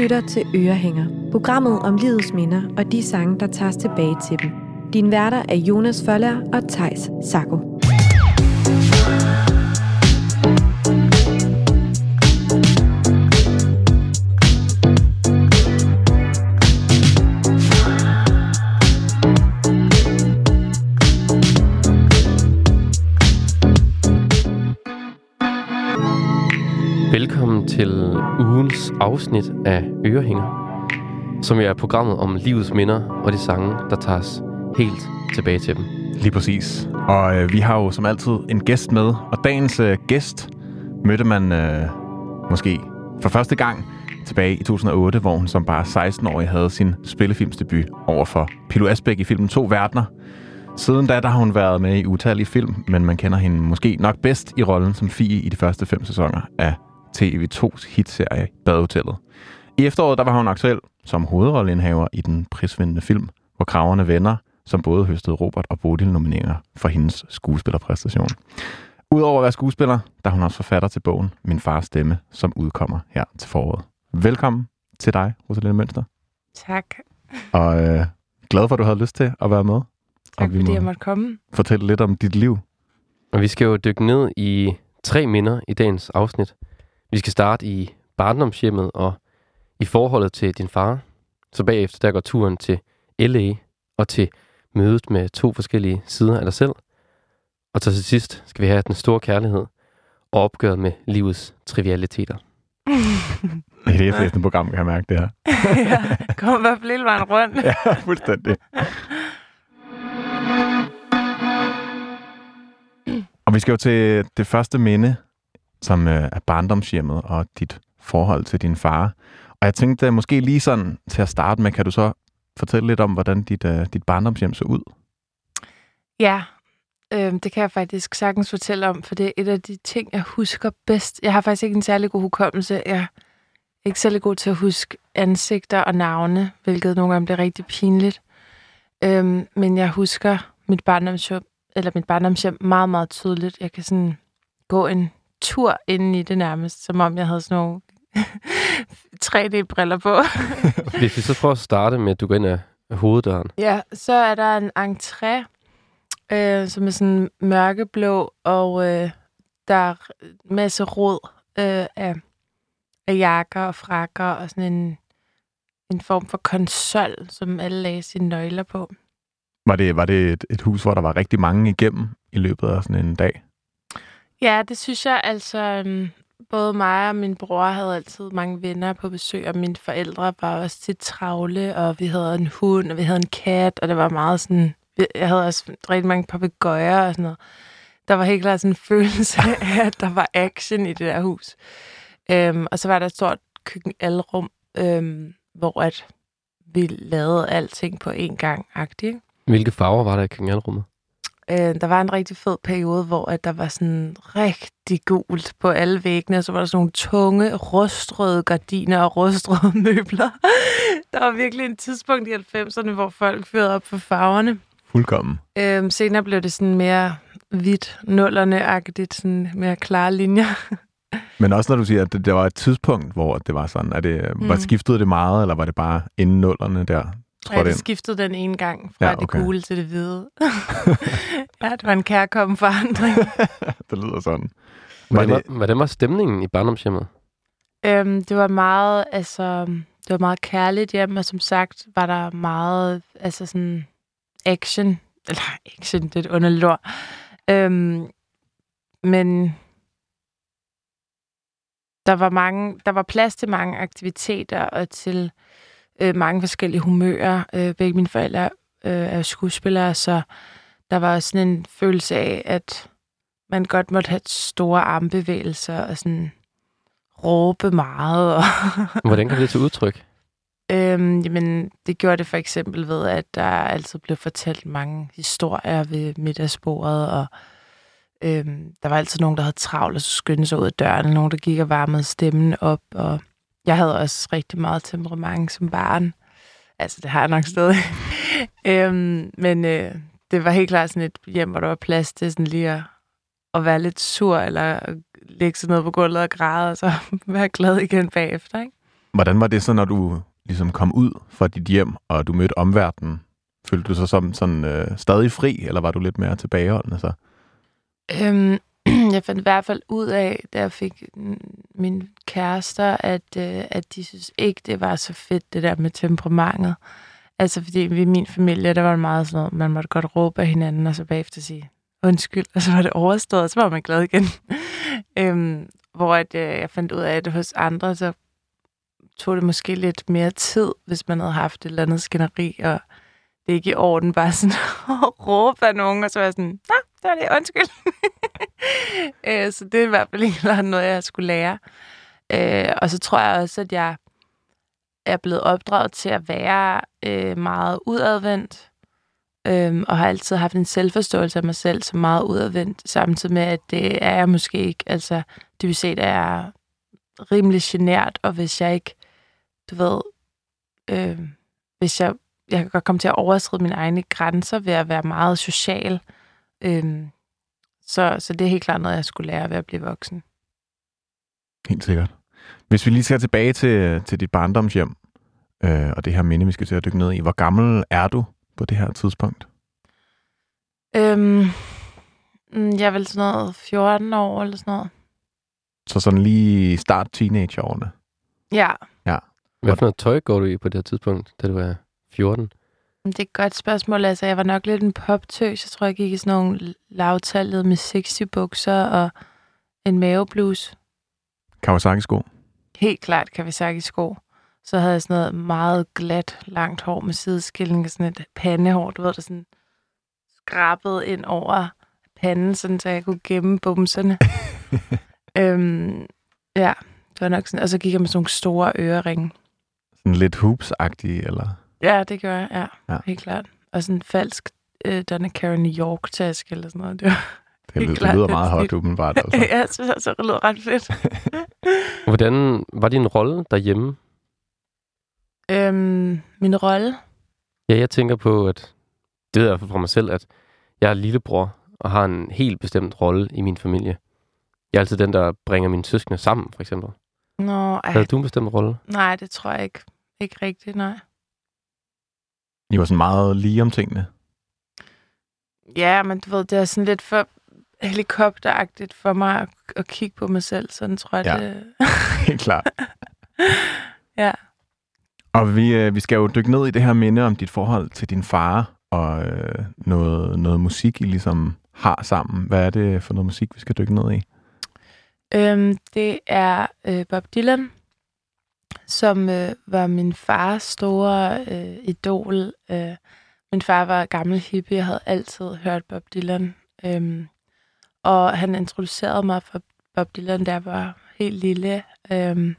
Lytter til Ørehænger, programmet om livets minder og de sange, der tages tilbage til dem. Din værter er Jonas Føller og Tejs Sako. Afsnit af Ørehænger, som er programmet om livets minder og de sange, der tages helt tilbage til dem. Lige præcis. Og øh, vi har jo som altid en gæst med, og dagens øh, gæst mødte man øh, måske for første gang tilbage i 2008, hvor hun som bare 16-årig havde sin spillefilmsdebut over for Pilo Asbæk i filmen To Verdener. Siden da der har hun været med i utallige film, men man kender hende måske nok bedst i rollen som Fie i de første fem sæsoner af TV2's hitserie Badehotellet. I efteråret der var hun aktuel som hovedrolleindhaver i den prisvindende film, hvor Kraverne Venner, som både høstede Robert og Bodil nomineringer for hendes skuespillerpræstation. Udover at være skuespiller, der er hun også forfatter til bogen Min fars stemme, som udkommer her til foråret. Velkommen til dig, Rosalinde Mønster. Tak. Og øh, glad for, at du havde lyst til at være med. Tak og vi fordi må jeg måtte komme. fortælle lidt om dit liv. Og vi skal jo dykke ned i tre minder i dagens afsnit. Vi skal starte i barndomshjemmet og i forholdet til din far. Så bagefter der går turen til LA og til mødet med to forskellige sider af dig selv. Og til sidst skal vi have den store kærlighed og opgøret med livets trivialiteter. Det er det program, kan jeg mærke det her. ja, kom i hvert fald hele vejen rundt. ja, fuldstændig. Og vi skal jo til det første minde, som øh, er barndomshjemmet og dit forhold til din far. Og jeg tænkte øh, måske lige sådan til at starte med, kan du så fortælle lidt om, hvordan dit, øh, dit barndomshjem så ud? Ja, øh, det kan jeg faktisk sagtens fortælle om, for det er et af de ting, jeg husker bedst. Jeg har faktisk ikke en særlig god hukommelse. Jeg er ikke særlig god til at huske ansigter og navne, hvilket nogle gange bliver rigtig pinligt. Øh, men jeg husker mit barndomshjem, eller mit barndomshjem meget, meget tydeligt. Jeg kan sådan gå en tur ind i det nærmest, som om jeg havde sådan nogle 3D-briller på. Hvis vi så prøver at starte med, at du går ind af hoveddøren. Ja, så er der en entré, øh, som er sådan mørkeblå, og øh, der er masse rod øh, af, af jakker og frakker, og sådan en, en form for konsol, som alle lagde sine nøgler på. Var det, var det et, et hus, hvor der var rigtig mange igennem i løbet af sådan en dag? Ja, det synes jeg altså. Øhm, både mig og min bror havde altid mange venner på besøg, og mine forældre var også til travle, og vi havde en hund, og vi havde en kat, og det var meget sådan... Jeg havde også rigtig mange papegøjer og sådan noget. Der var helt klart sådan en følelse af, at der var action i det der hus. Øhm, og så var der et stort køkkenalrum, øhm, hvor at vi lavede alting på én gang. Ikke? Hvilke farver var der i køkkenalrummet? Øh, der var en rigtig fed periode, hvor at der var sådan rigtig gult på alle væggene, og så var der sådan nogle tunge, rustrøde gardiner og rustrøde møbler. der var virkelig en tidspunkt i 90'erne, hvor folk fyrede op for farverne. Fuldkommen. Øhm, senere blev det sådan mere hvidt, nullerne-agtigt, sådan mere klare linjer. Men også når du siger, at det, der var et tidspunkt, hvor det var sådan, er det, mm. var skiftede det meget, eller var det bare inden nullerne der? Ja, det skiftede den ene gang fra Ja, okay. det gule til det hvide. ja, det var en kærkommen forandring. det lyder sådan. Var Hvordan det, var, hvordan var stemningen i barndomshjemmet? Øhm, det var meget, altså, det var meget kærligt hjem, og som sagt var der meget, altså sådan, action. Eller action, det er et underligt ord. Øhm, men der var mange, der var plads til mange aktiviteter og til øh, mange forskellige humører. Øh, begge mine forældre øh, er skuespillere, så der var sådan en følelse af, at man godt måtte have store armbevægelser og sådan råbe meget. Og Hvordan kom det til udtryk? øhm, jamen, det gjorde det for eksempel ved, at der altid blev fortalt mange historier ved middagsbordet, og øhm, der var altid nogen, der havde travlt og så skyndte sig ud af døren, nogen, der gik og varmede stemmen op, og jeg havde også rigtig meget temperament som barn. Altså, det har jeg nok stadig. øhm, men øh, det var helt klart sådan et hjem, hvor der var plads til sådan lige at, at være lidt sur, eller lægge sig ned på gulvet og græde, og så være glad igen bagefter, ikke? Hvordan var det så, når du ligesom kom ud fra dit hjem, og du mødte omverdenen? Følte du sig som sådan øh, stadig fri, eller var du lidt mere tilbageholdende så? Øhm, jeg fandt i hvert fald ud af, da jeg fik min kærester, at, øh, at de synes ikke, det var så fedt, det der med temperamentet. Altså, fordi vi i min familie, der var det meget sådan noget, man måtte godt råbe af hinanden, og så bagefter sige undskyld, og så var det overstået, og så var man glad igen. øhm, hvor at, øh, jeg fandt ud af, at hos andre, så tog det måske lidt mere tid, hvis man havde haft et eller andet skænderi, og det er ikke i orden bare sådan at råbe af nogen, og så var jeg sådan, nej, det var det, undskyld. øh, så det er i hvert fald ikke noget, jeg skulle lære. Øh, og så tror jeg også, at jeg er blevet opdraget til at være øh, meget udadvendt, øh, og har altid haft en selvforståelse af mig selv som meget udadvendt, samtidig med, at det er jeg måske ikke. Altså, det vil sige, jeg er rimelig genert, og hvis jeg ikke, du ved, øh, hvis jeg, jeg kan godt komme til at overskride mine egne grænser ved at være meget social, øh, så, så det er helt klart noget, jeg skulle lære ved at blive voksen. Helt sikkert. Hvis vi lige skal tilbage til, til dit barndomshjem, øh, og det her minde, vi skal til at dykke ned i. Hvor gammel er du på det her tidspunkt? Øhm, mm, jeg er vel sådan noget 14 år eller sådan noget. Så sådan lige start teenageårene? Ja. Ja. Hvad for noget tøj går du i på det her tidspunkt, da du er 14? Det er et godt spørgsmål. Altså, jeg var nok lidt en poptøs. Jeg tror, jeg gik i sådan nogle lavtallet med sexy bukser og en mavebluse. Kawasaki-sko? Helt klart Kawasaki-sko. Så havde jeg sådan noget meget glat, langt hår med sideskilling og sådan et pandehår, du ved, der sådan skrabet ind over panden, sådan, så jeg kunne gemme bumserne. øhm, ja, det var nok sådan. Og så gik jeg med sådan nogle store øreringe. Sådan lidt hoops-agtige, eller? Ja, det gør jeg, ja. ja. Helt klart. Og sådan en falsk øh, Donna Karen New York-taske eller sådan noget. Det, var det, lyder, klart, det lyder meget hot, åbenbart. Altså. ja, jeg synes altså, det lyder ret fedt. Hvordan var din rolle derhjemme? Øhm, min rolle? Ja, jeg tænker på, at det ved jeg fra mig selv, at jeg er lillebror og har en helt bestemt rolle i min familie. Jeg er altid den, der bringer mine søskende sammen, for eksempel. Nå, ej. Havde du en bestemt rolle? Nej, det tror jeg ikke. Ikke rigtigt, nej. I var sådan meget lige om tingene? Ja, men du ved, det er sådan lidt for helikopteragtigt for mig at, at kigge på mig selv. Sådan tror jeg, ja. det... helt klart. ja. Og vi, øh, vi skal jo dykke ned i det her minde om dit forhold til din far, og øh, noget, noget musik, I ligesom har sammen. Hvad er det for noget musik, vi skal dykke ned i? Øhm, det er øh, Bob Dylan, som øh, var min fars store øh, idol. Øh, min far var gammel hippie, jeg havde altid hørt Bob Dylan. Øh, og han introducerede mig for Bob Dylan, da jeg var helt lille. Øh,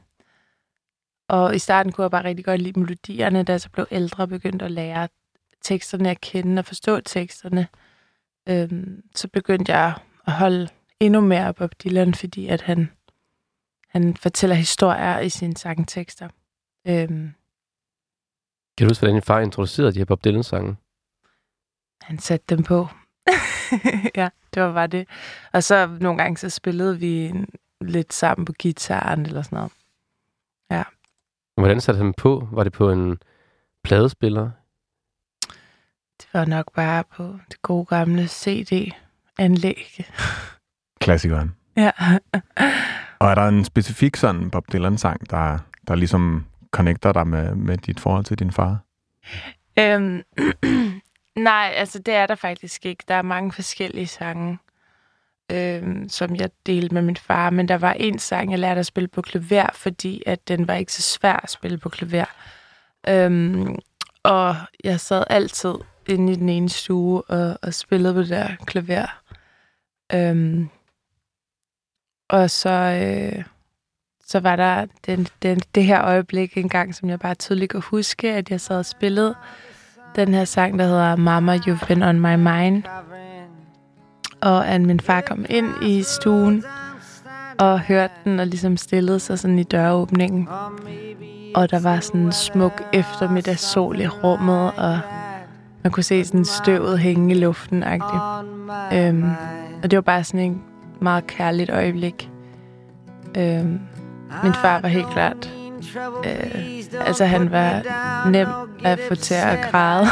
og i starten kunne jeg bare rigtig godt lide melodierne, da jeg så blev ældre og begyndte at lære teksterne at kende og forstå teksterne. Øh, så begyndte jeg at holde endnu mere Bob Dylan, fordi at han, han fortæller historier i sine sangtekster. Øhm, kan du huske, hvordan din far introducerede de her Bob Dylan-sange? Han satte dem på. ja, det var bare det. Og så nogle gange så spillede vi lidt sammen på gitaren eller sådan noget. Ja. Hvordan satte han på? Var det på en pladespiller? Det var nok bare på det gode gamle CD-anlæg. Klassikeren. Ja. Og er der en specifik sådan Bob Dylan-sang, der, der ligesom connecter dig med, med dit forhold til din far? Øhm, nej, altså det er der faktisk ikke. Der er mange forskellige sange, øhm, som jeg delte med min far. Men der var en sang, jeg lærte at spille på klaver, fordi at den var ikke så svær at spille på klaver. Øhm, og jeg sad altid inde i den ene stue og, og spillede på det der klaver. Øhm, og så, øh, så var der den, den, det her øjeblik engang, som jeg bare tydeligt kan huske, at jeg sad og spillede den her sang, der hedder Mama, You've Been On My Mind. Og at min far kom ind i stuen og hørte den og ligesom stillede sig sådan i døråbningen. Og der var sådan en smuk eftermiddagssol i rummet, og man kunne se sådan støvet hænge i luften. Øhm, og det var bare sådan en meget kærligt øjeblik. Øh, min far var helt klart øh, altså han var nem at få til at græde.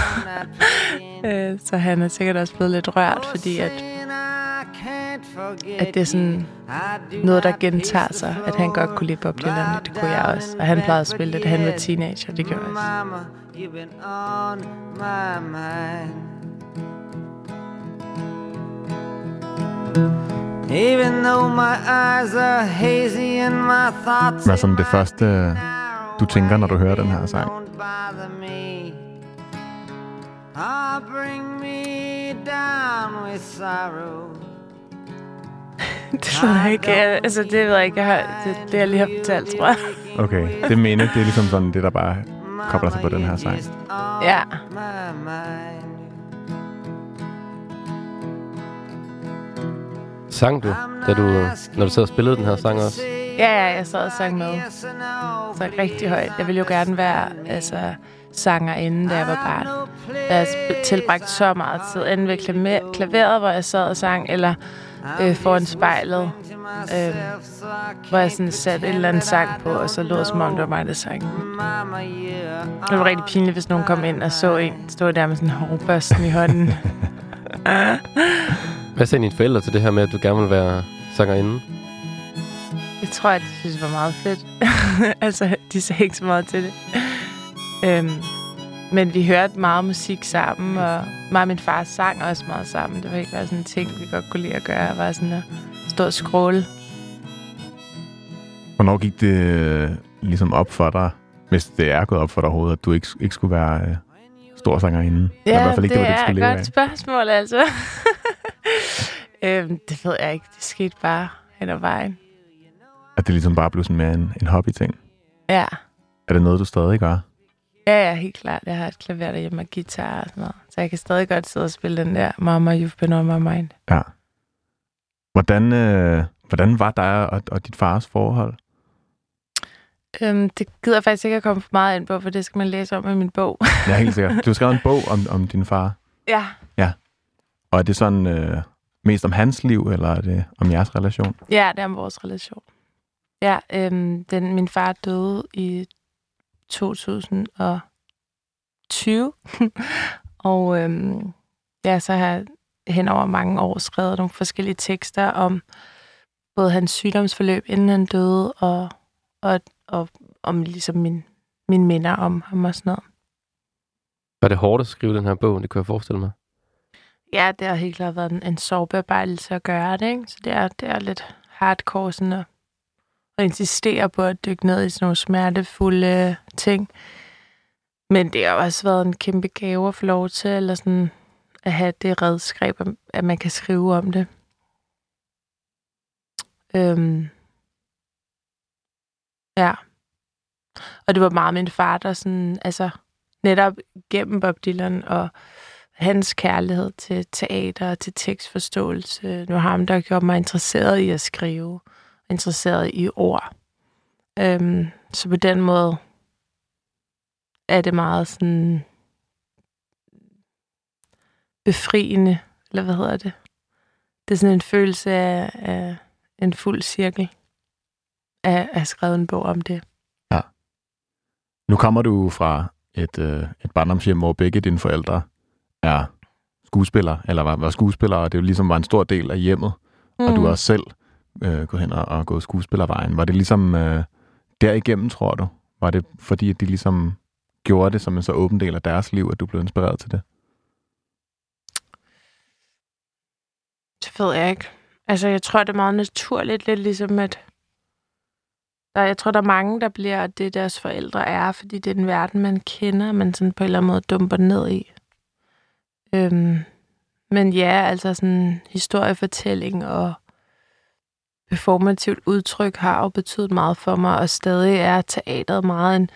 øh, så han er sikkert også blevet lidt rørt, fordi at, at det er sådan noget, der gentager sig, at han godt kunne lide Bob Dylan, det kunne jeg også. Og han plejede at spille det, da han var teenager, det gjorde jeg også. Even though my eyes are hazy and my thoughts Hvad er sådan det første, du tænker, når du hører den her sang? bring me down with sorrow. det ved jeg ikke. Altså, det ved jeg ikke. Jeg har, det, det, jeg lige har fortalt, tror jeg. Okay, det mener det er ligesom sådan det, der bare kobler sig på den her sang. Ja. Sang du, da du, når du sad og spillede den her sang også? Ja, ja, jeg sad og sang med. Så rigtig højt. Jeg ville jo gerne være altså, sanger inden, da jeg var barn. Jeg har tilbragt så meget tid, enten ved klaveret, hvor jeg sad og sang, eller øh, foran spejlet, øh, hvor jeg sådan satte et eller andet sang på, og så lød som om, det var mig, der sang. Det var rigtig pinligt, hvis nogen kom ind og så en stå der med sådan en hårbørsten i hånden. Hvad sagde dine forældre til det her med, at du gerne vil være sangerinde? Jeg tror, at de synes, det var meget fedt. altså, de sagde ikke så meget til det. Øhm, men vi hørte meget musik sammen, og mig og min far sang også meget sammen. Det var ikke bare sådan en ting, vi godt kunne lide at gøre. Var sådan at stå og scrolle. Hvornår gik det øh, ligesom op for dig, hvis det er gået op for dig overhovedet, at du ikke, ikke skulle være øh, stor sangerinde? Ja, Eller i hvert fald ikke, det, det, var det er et godt spørgsmål, altså. øhm, det ved jeg ikke. Det skete bare hen ad vejen. At det ligesom bare blev sådan mere en, en hobby-ting? Ja. Er det noget, du stadig gør? Ja, ja, helt klart. Jeg har et klaver derhjemme og guitar og sådan noget. Så jeg kan stadig godt sidde og spille den der Mama, you've been on my mind. Ja. Hvordan, øh, hvordan var dig og, og dit fars forhold? Øhm, det gider jeg faktisk ikke at komme for meget ind på, for det skal man læse om i min bog. ja, helt sikkert. Du har skrevet en bog om, om din far. Ja. Ja. Og er det sådan øh, mest om hans liv, eller er det om jeres relation? Ja, det er om vores relation. Ja, øhm, den, min far døde i 2020. og øhm, ja, så har jeg hen over mange år skrevet nogle forskellige tekster om både hans sygdomsforløb, inden han døde, og, og, og om ligesom min, min minder om ham og sådan noget. Var det hårdt at skrive den her bog? Det kunne jeg forestille mig. Ja, det har helt klart været en, en sorgbearbejdelse at gøre det, ikke? Så det er, det er lidt hardcore sådan at og insistere på at dykke ned i sådan nogle smertefulde ting. Men det har også været en kæmpe gave at få lov til, eller sådan at have det redskab, at man kan skrive om det. Øhm. Ja. Og det var meget min far, der sådan, altså netop gennem Bob Dylan og hans kærlighed til teater og til tekstforståelse. Nu har ham, der gjort mig interesseret i at skrive interesseret i ord. Øhm, så på den måde er det meget sådan befriende, eller hvad hedder det? Det er sådan en følelse af, af en fuld cirkel af at have skrevet en bog om det. Ja. Nu kommer du fra et, øh, et barndomshjem, hvor begge dine forældre er skuespillere, eller var, var skuespillere, og det jo ligesom var en stor del af hjemmet, mm. og du mm. også selv øh, gået hen og, og gået skuespillervejen. Var det ligesom øh, derigennem, tror du? Var det fordi, at de ligesom gjorde det som en så åben del af deres liv, at du blev inspireret til det? Det ved jeg ikke. Altså, jeg tror, det er meget naturligt, lidt ligesom at der, jeg tror, der er mange, der bliver det, deres forældre er, fordi det er den verden, man kender, man sådan på en eller anden måde dumper ned i. Øhm, men ja, altså sådan historiefortælling og performativt udtryk har jo betydet meget for mig, og stadig er teateret meget en,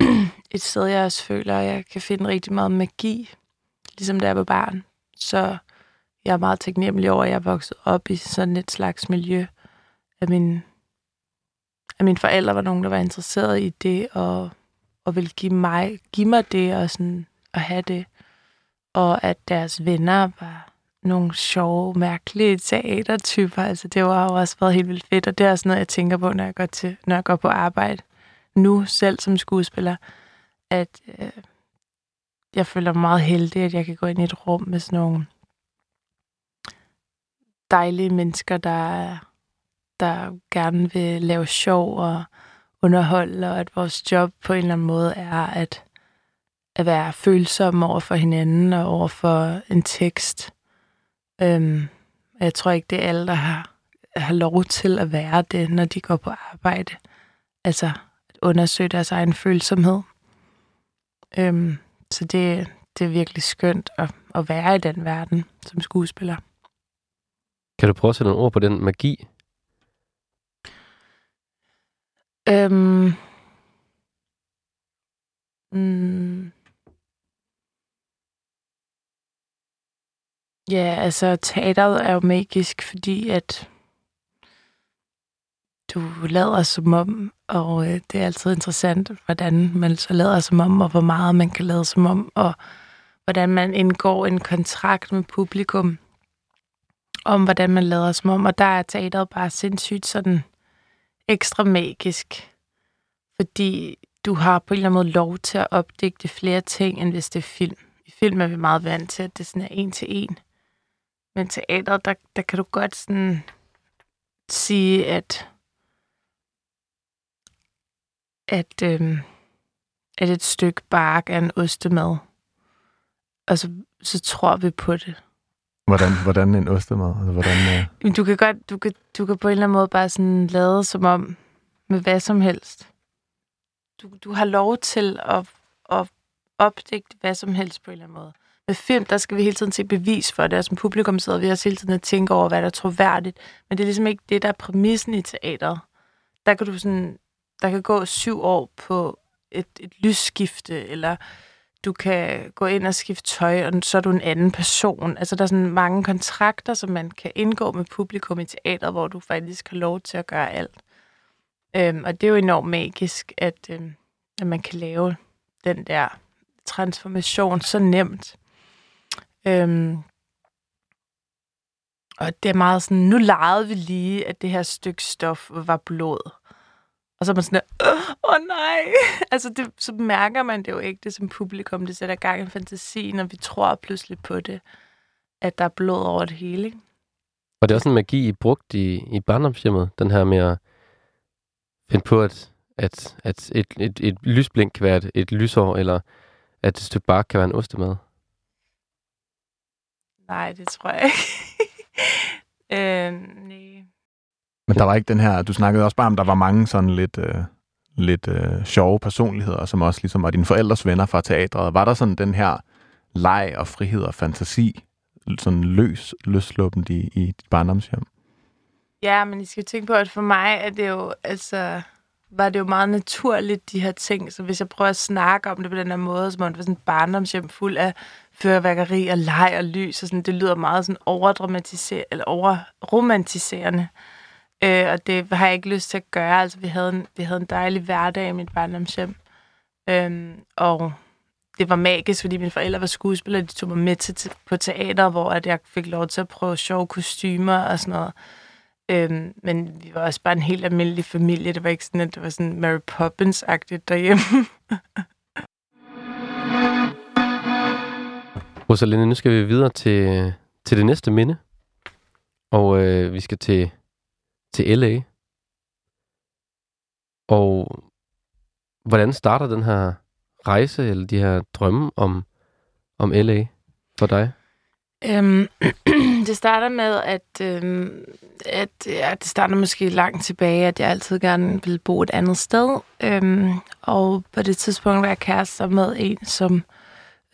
et sted, jeg også føler, at jeg kan finde rigtig meget magi, ligesom da jeg var barn. Så jeg er meget taknemmelig over, at jeg er vokset op i sådan et slags miljø, at min, at mine forældre var nogen, der var interesseret i det, og, og ville give mig, give mig det, og sådan at have det. Og at deres venner var nogle sjove, mærkelige teatertyper. Altså, det var jo også været helt vildt fedt, og det er også noget, jeg tænker på, når jeg går, til, når jeg går på arbejde. nu selv som skuespiller, at øh, jeg føler mig meget heldig, at jeg kan gå ind i et rum med sådan nogle dejlige mennesker, der, der gerne vil lave sjov og underholde, og at vores job på en eller anden måde er at, at være følsomme over for hinanden og over for en tekst. Øhm, jeg tror ikke, det er alle, der har, har lov til at være det, når de går på arbejde. Altså at undersøge deres egen følsomhed. Øhm, så det, det er virkelig skønt at, at være i den verden som skuespiller. Kan du prøve at sætte nogle ord på den magi? Øhm, mm, ja, altså teateret er jo magisk, fordi at du lader som om, og øh, det er altid interessant, hvordan man så lader som om, og hvor meget man kan lade som om, og hvordan man indgår en kontrakt med publikum om, hvordan man lader som om, og der er teateret bare sindssygt sådan ekstra magisk, fordi du har på en eller anden måde lov til at opdigte flere ting, end hvis det er film. I film er vi meget vant til, at det sådan er en til en. Men teateret, der, der kan du godt sådan sige, at at, øhm, at et stykke bark er en ostemad. Og så, så tror vi på det. Hvordan, hvordan en ostemad? Altså, hvordan, uh... Du kan godt, du kan, du kan på en eller anden måde bare sådan lade som om med hvad som helst. Du, du har lov til at, at opdægte hvad som helst på en eller anden måde. Med film, der skal vi hele tiden se bevis for det, og som publikum sidder vi også hele tiden og tænker over, hvad der er troværdigt. Men det er ligesom ikke det, der er præmissen i teateret. Der kan du sådan, der kan gå syv år på et, et lysskifte, eller du kan gå ind og skifte tøj, og så er du en anden person. Altså, der er sådan mange kontrakter, som man kan indgå med publikum i teateret, hvor du faktisk har lov til at gøre alt. Øhm, og det er jo enormt magisk, at, øhm, at man kan lave den der transformation så nemt. Øhm, og det er meget sådan, nu legede vi lige, at det her stykke stof var blod. Og så er man sådan, åh oh, nej. altså, det, så mærker man det jo ikke, det som publikum. Det sætter gang i fantasien, og vi tror pludselig på det, at der er blod over det hele. Ikke? Og det er også en magi, I brugt i, i barndomshjemmet, den her med at finde på, at, at, at et, et, et lysblink kan være et, et lysår, eller at et stykke bark kan være en ostemad. Nej, det tror jeg ikke. øh, nej. Men der var ikke den her, du snakkede også bare om, der var mange sådan lidt, øh, lidt øh, sjove personligheder, som også ligesom var dine forældres venner fra teatret. Var der sådan den her leg og frihed og fantasi, sådan løs, løsluppen i, i dit barndomshjem? Ja, men I skal tænke på, at for mig er det jo, altså, var det jo meget naturligt, de her ting. Så hvis jeg prøver at snakke om det på den her måde, som om det var sådan et barndomshjem fuld af fyrværkeri og leg og lys, og sådan, det lyder meget sådan overdramatiseret, eller overromantiserende. Øh, og det har jeg ikke lyst til at gøre. Altså, vi havde en, vi havde en dejlig hverdag i mit barndomshjem. Øh, og det var magisk, fordi mine forældre var skuespillere. De tog mig med til, på teater, hvor at jeg fik lov til at prøve sjove kostymer og sådan noget. Øhm, men vi var også bare en helt almindelig familie. Det var ikke sådan, at det var sådan Mary Poppins-agtigt derhjemme. Rosalinde, nu skal vi videre til, til det næste minde. Og øh, vi skal til til LA. Og hvordan starter den her rejse, eller de her drømme om, om LA for dig? Øhm, det starter med, at, øhm, at ja, det starter måske langt tilbage, at jeg altid gerne ville bo et andet sted. Øhm, og på det tidspunkt var jeg kærester med en, som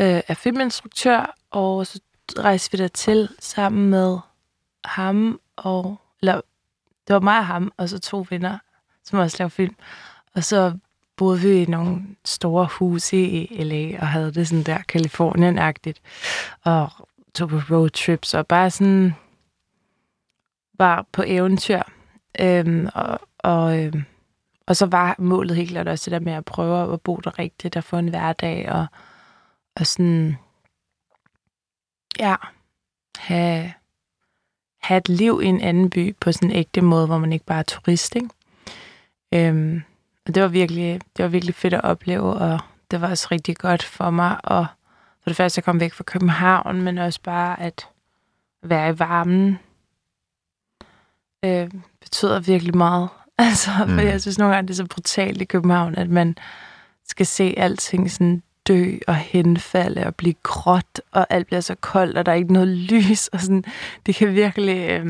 øh, er filminstruktør, og så rejste vi der til sammen med ham, og, eller det var mig og ham, og så to venner, som også lavede film. Og så boede vi i nogle store huse i LA, og havde det sådan der Kalifornien-agtigt. Og tog på roadtrips, og bare sådan var på eventyr. Øhm, og, og, øhm, og så var målet helt klart også det der med at prøve at bo der rigtigt, og få en hverdag, og, og sådan, ja, have, have et liv i en anden by på sådan en ægte måde, hvor man ikke bare er turist, ikke? Øhm, og det var virkelig, det var virkelig fedt at opleve, og det var også rigtig godt for mig at for det første at komme væk fra København, men også bare at være i varmen øh, betyder virkelig meget. Altså, for Mm. jeg synes nogle gange, det er så brutalt i København, at man skal se alting sådan dø og henfalde og blive gråt, og alt bliver så koldt, og der er ikke noget lys, og sådan, det kan virkelig, øh,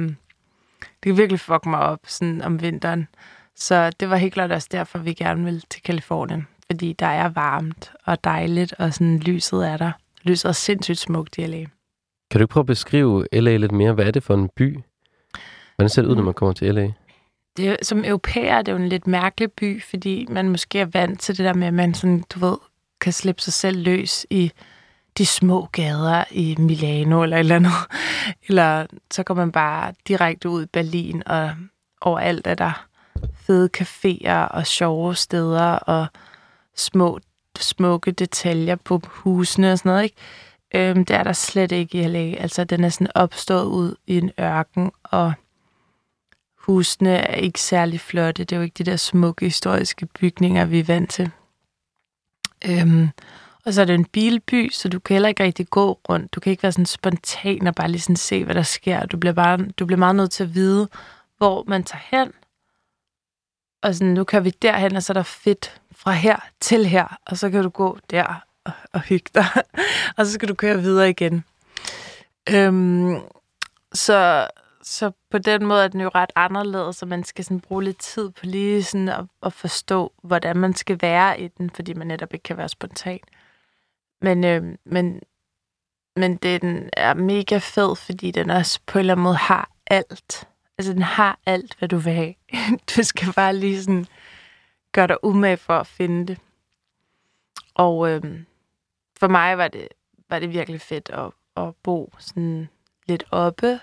det kan virkelig fuck mig op sådan om vinteren. Så det var helt klart også derfor, vi gerne ville til Kalifornien, fordi der er varmt og dejligt, og sådan lyset er der. Lyset er sindssygt smukt i LA. Kan du ikke prøve at beskrive LA lidt mere? Hvad er det for en by? Hvordan ser det ud, når man kommer til LA? det, som europæer er det jo en lidt mærkelig by, fordi man måske er vant til det der med, at man sådan, du ved, kan slippe sig selv løs i de små gader i Milano eller et eller andet. Eller så går man bare direkte ud i Berlin, og overalt er der fede caféer og sjove steder og små, smukke detaljer på husene og sådan noget, ikke? Øhm, det er der slet ikke i LA. Altså, den er sådan opstået ud i en ørken, og husene er ikke særlig flotte. Det er jo ikke de der smukke historiske bygninger, vi er vant til. Øhm, og så er det en bilby, så du kan heller ikke rigtig gå rundt. Du kan ikke være sådan spontan og bare lige sådan se, hvad der sker. Du bliver, bare, du bliver meget nødt til at vide, hvor man tager hen. Og sådan, nu kan vi derhen, og så er der fedt fra her til her. Og så kan du gå der og, og hygge dig. og så skal du køre videre igen. Øhm, så, så på den måde er den jo ret anderledes, så man skal sådan bruge lidt tid på lige sådan at, at forstå, hvordan man skal være i den, fordi man netop ikke kan være spontan. Men, øh, men, men den er mega fed, fordi den også på en eller anden måde har alt. Altså, den har alt, hvad du vil have. Du skal bare lige sådan gør dig umage for at finde det. Og øh, for mig var det, var det virkelig fedt at, at bo sådan lidt oppe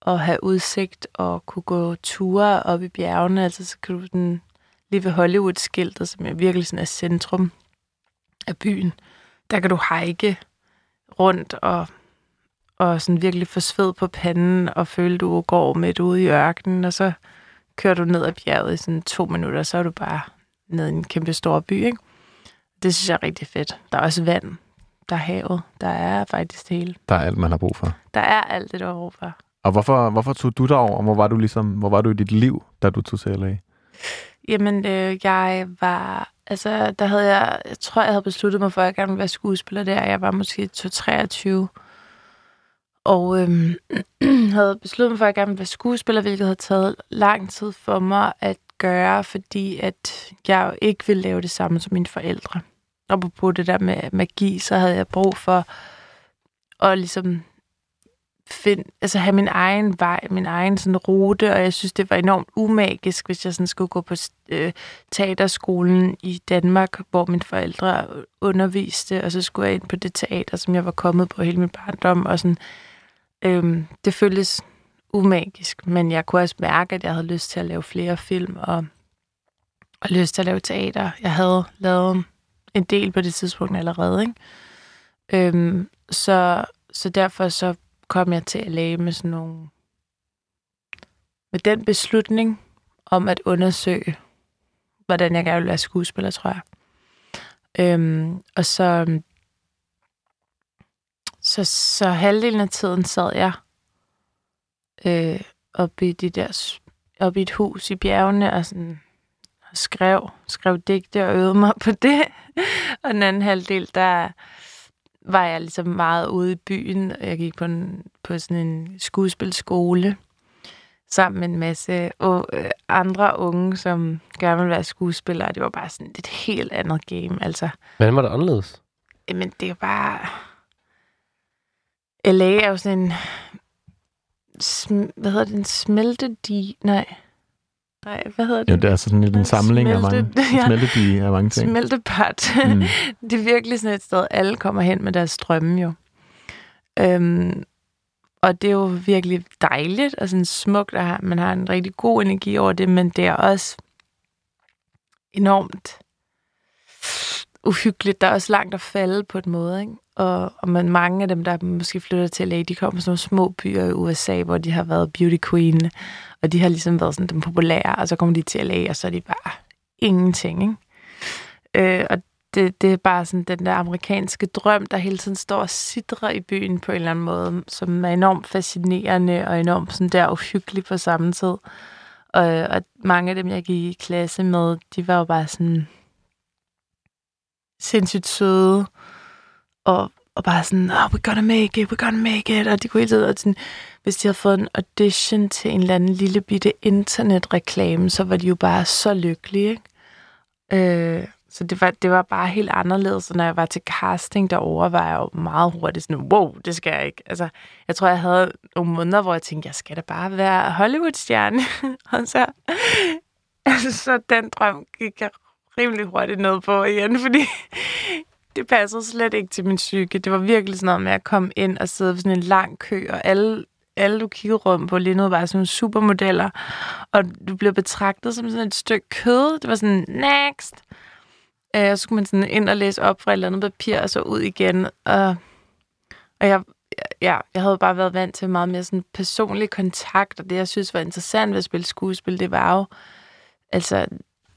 og have udsigt og kunne gå ture op i bjergene. Altså, så kan du den, lige ved Hollywood-skiltet, som er virkelig sådan er centrum af byen, der kan du hike rundt og, og sådan virkelig få sved på panden og føle, du går midt ude i ørkenen, og så kører du ned ad bjerget i sådan to minutter, så er du bare nede i en kæmpe stor by, ikke? Det synes jeg er rigtig fedt. Der er også vand, der er havet, der er faktisk det hele. Der er alt, man har brug for. Der er alt det, der er brug for. Og hvorfor, hvorfor tog du derover? Hvor var du ligesom, hvor var du i dit liv, da du tog til LA? Jamen, øh, jeg var... Altså, der havde jeg... Jeg tror, jeg havde besluttet mig for, at jeg gerne ville være skuespiller der. Jeg var måske 23. Og øhm, havde besluttet mig for, at jeg gerne ville være skuespiller, hvilket havde taget lang tid for mig at gøre, fordi at jeg jo ikke ville lave det samme som mine forældre. Og på det der med magi, så havde jeg brug for at ligesom find, altså have min egen vej, min egen sådan rute, og jeg synes, det var enormt umagisk, hvis jeg sådan skulle gå på øh, teaterskolen i Danmark, hvor mine forældre underviste, og så skulle jeg ind på det teater, som jeg var kommet på hele min barndom, og sådan, øhm, det føltes umagisk, men jeg kunne også mærke, at jeg havde lyst til at lave flere film, og, og lyst til at lave teater. Jeg havde lavet en del på det tidspunkt allerede, ikke? Øhm, så, så derfor så kom jeg til at lave med sådan nogle... Med den beslutning om at undersøge, hvordan jeg gerne ville være skuespiller, tror jeg. Øhm, og så, så, så halvdelen af tiden sad jeg øh, oppe i de der, oppe i et hus i bjergene og sådan og skrev, skrev digte og øvede mig på det. og den anden halvdel, der var jeg ligesom meget ude i byen. og Jeg gik på, en, på sådan en skuespilskole sammen med en masse og, øh, andre unge, som gerne ville være skuespillere. Det var bare sådan et helt andet game. Altså, Hvordan var det anderledes? Jamen, det er bare... LA er jo sådan en... Sm- hvad hedder det? En smeltedi... Nej. Nej, hvad hedder det? Ja, det er sådan lidt en samling af mange, smelte- ja. smeltedige af mange ting. Smeltepat. Mm. det er virkelig sådan et sted, alle kommer hen med deres drømme jo. Øhm, og det er jo virkelig dejligt og sådan smukt, at have- man har en rigtig god energi over det, men det er også enormt uhyggeligt. Der er også langt at falde på en måde, ikke? Og, og man, mange af dem, der måske flytter til LA, de kommer fra sådan nogle små byer i USA, hvor de har været beauty queen, og de har ligesom været sådan den populære, og så kommer de til LA, og så er de bare ingenting, ikke? Øh, og det, det er bare sådan den der amerikanske drøm, der hele tiden står og sidder i byen på en eller anden måde, som er enormt fascinerende og enormt sådan der uhyggelig på samme tid. Og, og mange af dem, jeg gik i klasse med, de var jo bare sådan sindssygt søde, og, og bare sådan, oh, we're gonna make it, we're gonna make it, og de kunne hele tiden, sådan, hvis de havde fået en audition til en eller anden lille bitte internetreklame, så var de jo bare så lykkelige, ikke? Øh, så det var, det var bare helt anderledes, så når jeg var til casting derovre, var jeg jo meget hurtigt sådan, wow, det skal jeg ikke. Altså, jeg tror, jeg havde nogle måneder, hvor jeg tænkte, jeg skal da bare være Hollywood-stjerne. og så, altså, så den drøm gik jeg rimelig hurtigt ned på igen, fordi det passede slet ikke til min psyke. Det var virkelig sådan noget med at komme ind og sidde på sådan en lang kø, og alle, alle du kiggede rundt på lige nu var sådan supermodeller, og du blev betragtet som sådan et stykke kød. Det var sådan, next! Øh, og så skulle man sådan ind og læse op fra et eller andet papir, og så ud igen. Og, og jeg, ja, jeg havde bare været vant til meget mere sådan personlig kontakt, og det, jeg synes var interessant ved at spille skuespil, det var jo altså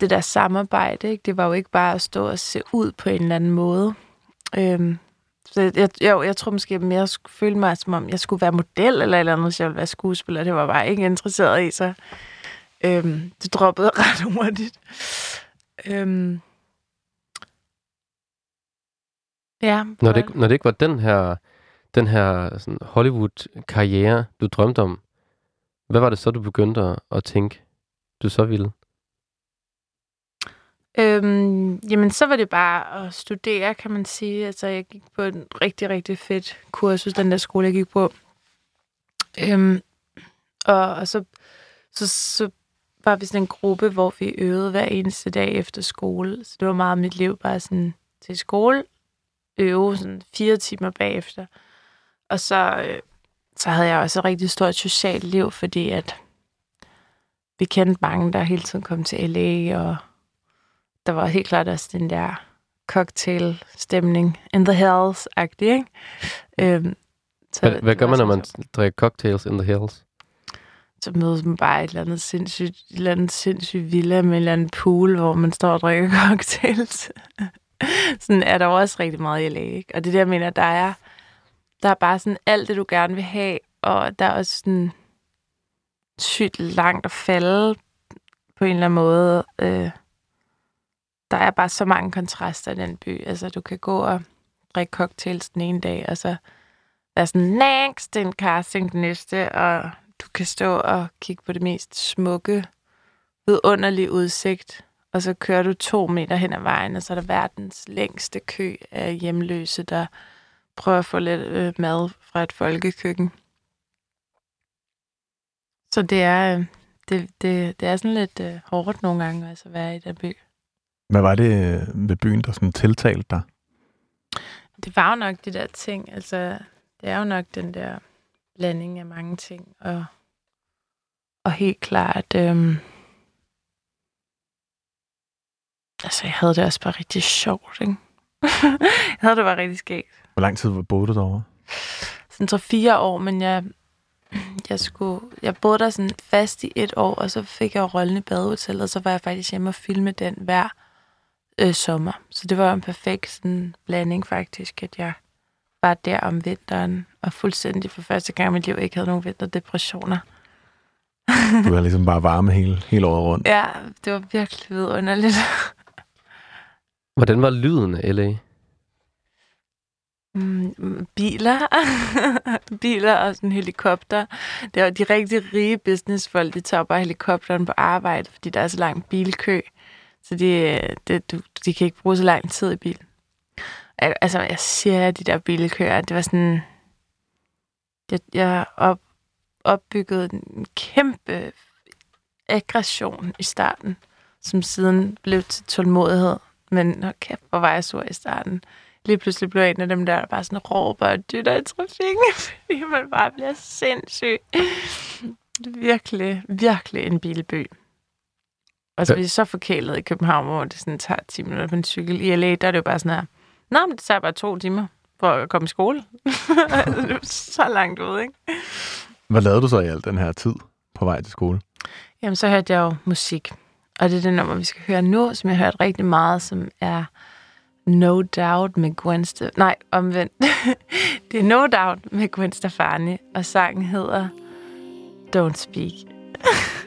det der samarbejde. Ikke? Det var jo ikke bare at stå og se ud på en eller anden måde. Øhm, så jeg, jeg, jeg, jeg tror måske mere, jeg skulle føle mig, som om jeg skulle være model eller eller andet, så jeg ville være skuespiller. Det var bare ikke interesseret i, så øhm, det droppede ret hurtigt. Øhm, Ja. Når det, når det ikke var den her, den her sådan Hollywood-karriere, du drømte om, hvad var det så, du begyndte at, at tænke, du så ville? Øhm, jamen, så var det bare at studere, kan man sige. Altså, jeg gik på en rigtig, rigtig fedt kursus, den der skole, jeg gik på. Øhm, og, og så, så, så var vi sådan en gruppe, hvor vi øvede hver eneste dag efter skole. Så det var meget mit liv bare sådan til skole, øve sådan fire timer bagefter. Og så, øh, så havde jeg også et rigtig stort socialt liv, fordi at vi kendte mange, der hele tiden kom til LA, og der var helt klart også den der cocktail-stemning in the hills-agtig, ikke? Øhm, så hvad, hvad gør man, når man drikker cocktails in the hills? Så mødes man bare et eller andet sindssygt, et eller andet sindssygt villa med en eller anden pool, hvor man står og drikker cocktails. sådan er der også rigtig meget i LA, ikke? Og det der, jeg mener, der er, der er bare sådan alt det, du gerne vil have, og der er også sådan sygt langt at falde på en eller anden måde. Øh, der er bare så mange kontraster i den by. Altså, du kan gå og drikke cocktails den ene dag, og så være sådan, next, en casting den næste, og du kan stå og kigge på det mest smukke, vidunderlige udsigt og så kører du to meter hen ad vejen, og så er der verdens længste kø af hjemløse, der prøver at få lidt øh, mad fra et folkekøkken. Så det er, øh, det, det, det er sådan lidt øh, hårdt nogle gange altså, at være i den by. Hvad var det øh, ved byen, der sådan tiltalte dig? Det var jo nok de der ting. Altså, det er jo nok den der blanding af mange ting. Og, og helt klart... Øh, Altså, jeg havde det også bare rigtig sjovt, ikke? jeg havde det bare rigtig skægt. Hvor lang tid boede du derovre? Sådan så fire år, men jeg, jeg, skulle, jeg boede der sådan fast i et år, og så fik jeg rollen i badehotellet, og så var jeg faktisk hjemme og filme den hver øh, sommer. Så det var en perfekt sådan, blanding faktisk, at jeg var der om vinteren, og fuldstændig for første gang i mit liv ikke havde nogen vinterdepressioner. du var ligesom bare varme hele, hele året rundt. Ja, det var virkelig vidunderligt. Hvordan var lyden af L.A.? Mm, biler. biler og sådan helikopter. Det er de rigtig rige businessfolk, de tager bare helikopteren på arbejde, fordi der er så lang bilkø. Så de, det, du, de kan ikke bruge så lang tid i bilen. Altså, jeg siger, de der bilkører, det var sådan... Jeg, jeg op, opbyggede en kæmpe aggression i starten, som siden blev til tålmodighed. Men okay, kæft, hvor var jeg sur i starten. Lige pludselig blev jeg en af dem der, der bare sådan råber og dytter i trafikken, fordi man bare bliver sindssyg. Virkelig, virkelig en bilby. Og så ja. vi er så forkælet i København, hvor det sådan tager 10 minutter på en cykel. I LA, der er det jo bare sådan her, Nå, men det tager bare to timer for at komme i skole. så langt ud, ikke? Hvad lavede du så i al den her tid på vej til skole? Jamen, så hørte jeg jo musik. Og det er det nummer, vi skal høre nu, som jeg har hørt rigtig meget, som er No Doubt med Gwen Stefani. Nej, omvendt. det er No Doubt med Gwen Stefani, og sangen hedder Don't Speak.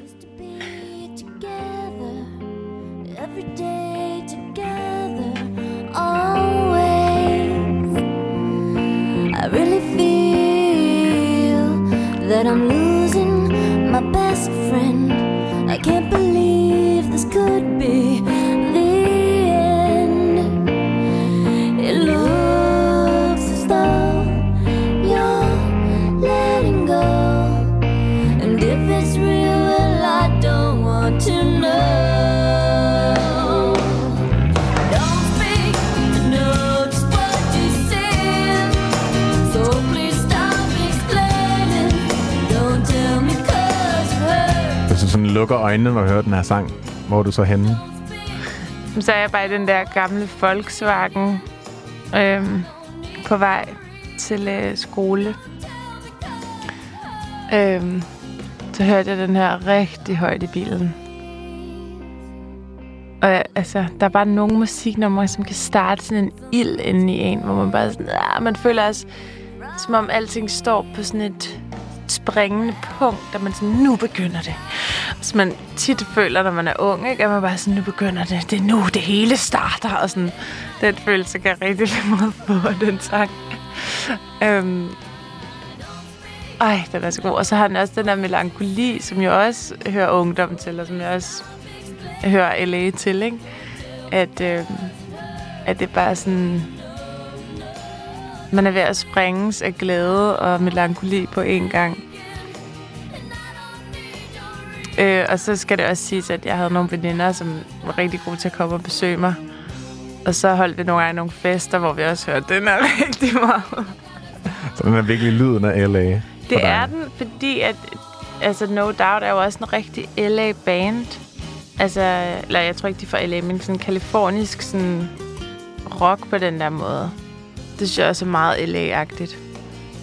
that I'm losing lukker øjnene og hører den her sang, hvor er du så henne? Så er jeg bare i den der gamle Volkswagen øhm, på vej til øh, skole. Øhm, så hørte jeg den her rigtig højt i bilen. Og jeg, altså, der er bare nogle musiknumre, som kan starte sådan en ild inde i en, hvor man bare sådan, ah, man føler også, som om alting står på sådan et springende punkt, der man sådan, nu begynder det. Som man tit føler, når man er ung, ikke? at man bare sådan, nu begynder det, det er nu, det hele starter, og sådan, den følelse kan jeg rigtig meget få den sang. øhm, ej, den er så god. Og så har den også den der melankoli, som jeg også hører ungdom til, og som jeg også hører LA til, ikke? At, øh, at det bare sådan... Man er ved at sprænges af glæde og melankoli på én gang. Øh, og så skal det også siges, at jeg havde nogle veninder, som var rigtig gode til at komme og besøge mig. Og så holdt vi nogle gange nogle fester, hvor vi også hørte den her rigtig meget. Så den er virkelig lyden af LA. Det dig. er den, fordi at, altså No Doubt er jo også en rigtig LA-band. Altså, eller jeg tror ikke, de er fra LA, men sådan kalifornisk sådan rock på den der måde. Det synes jeg også er meget LA-agtigt.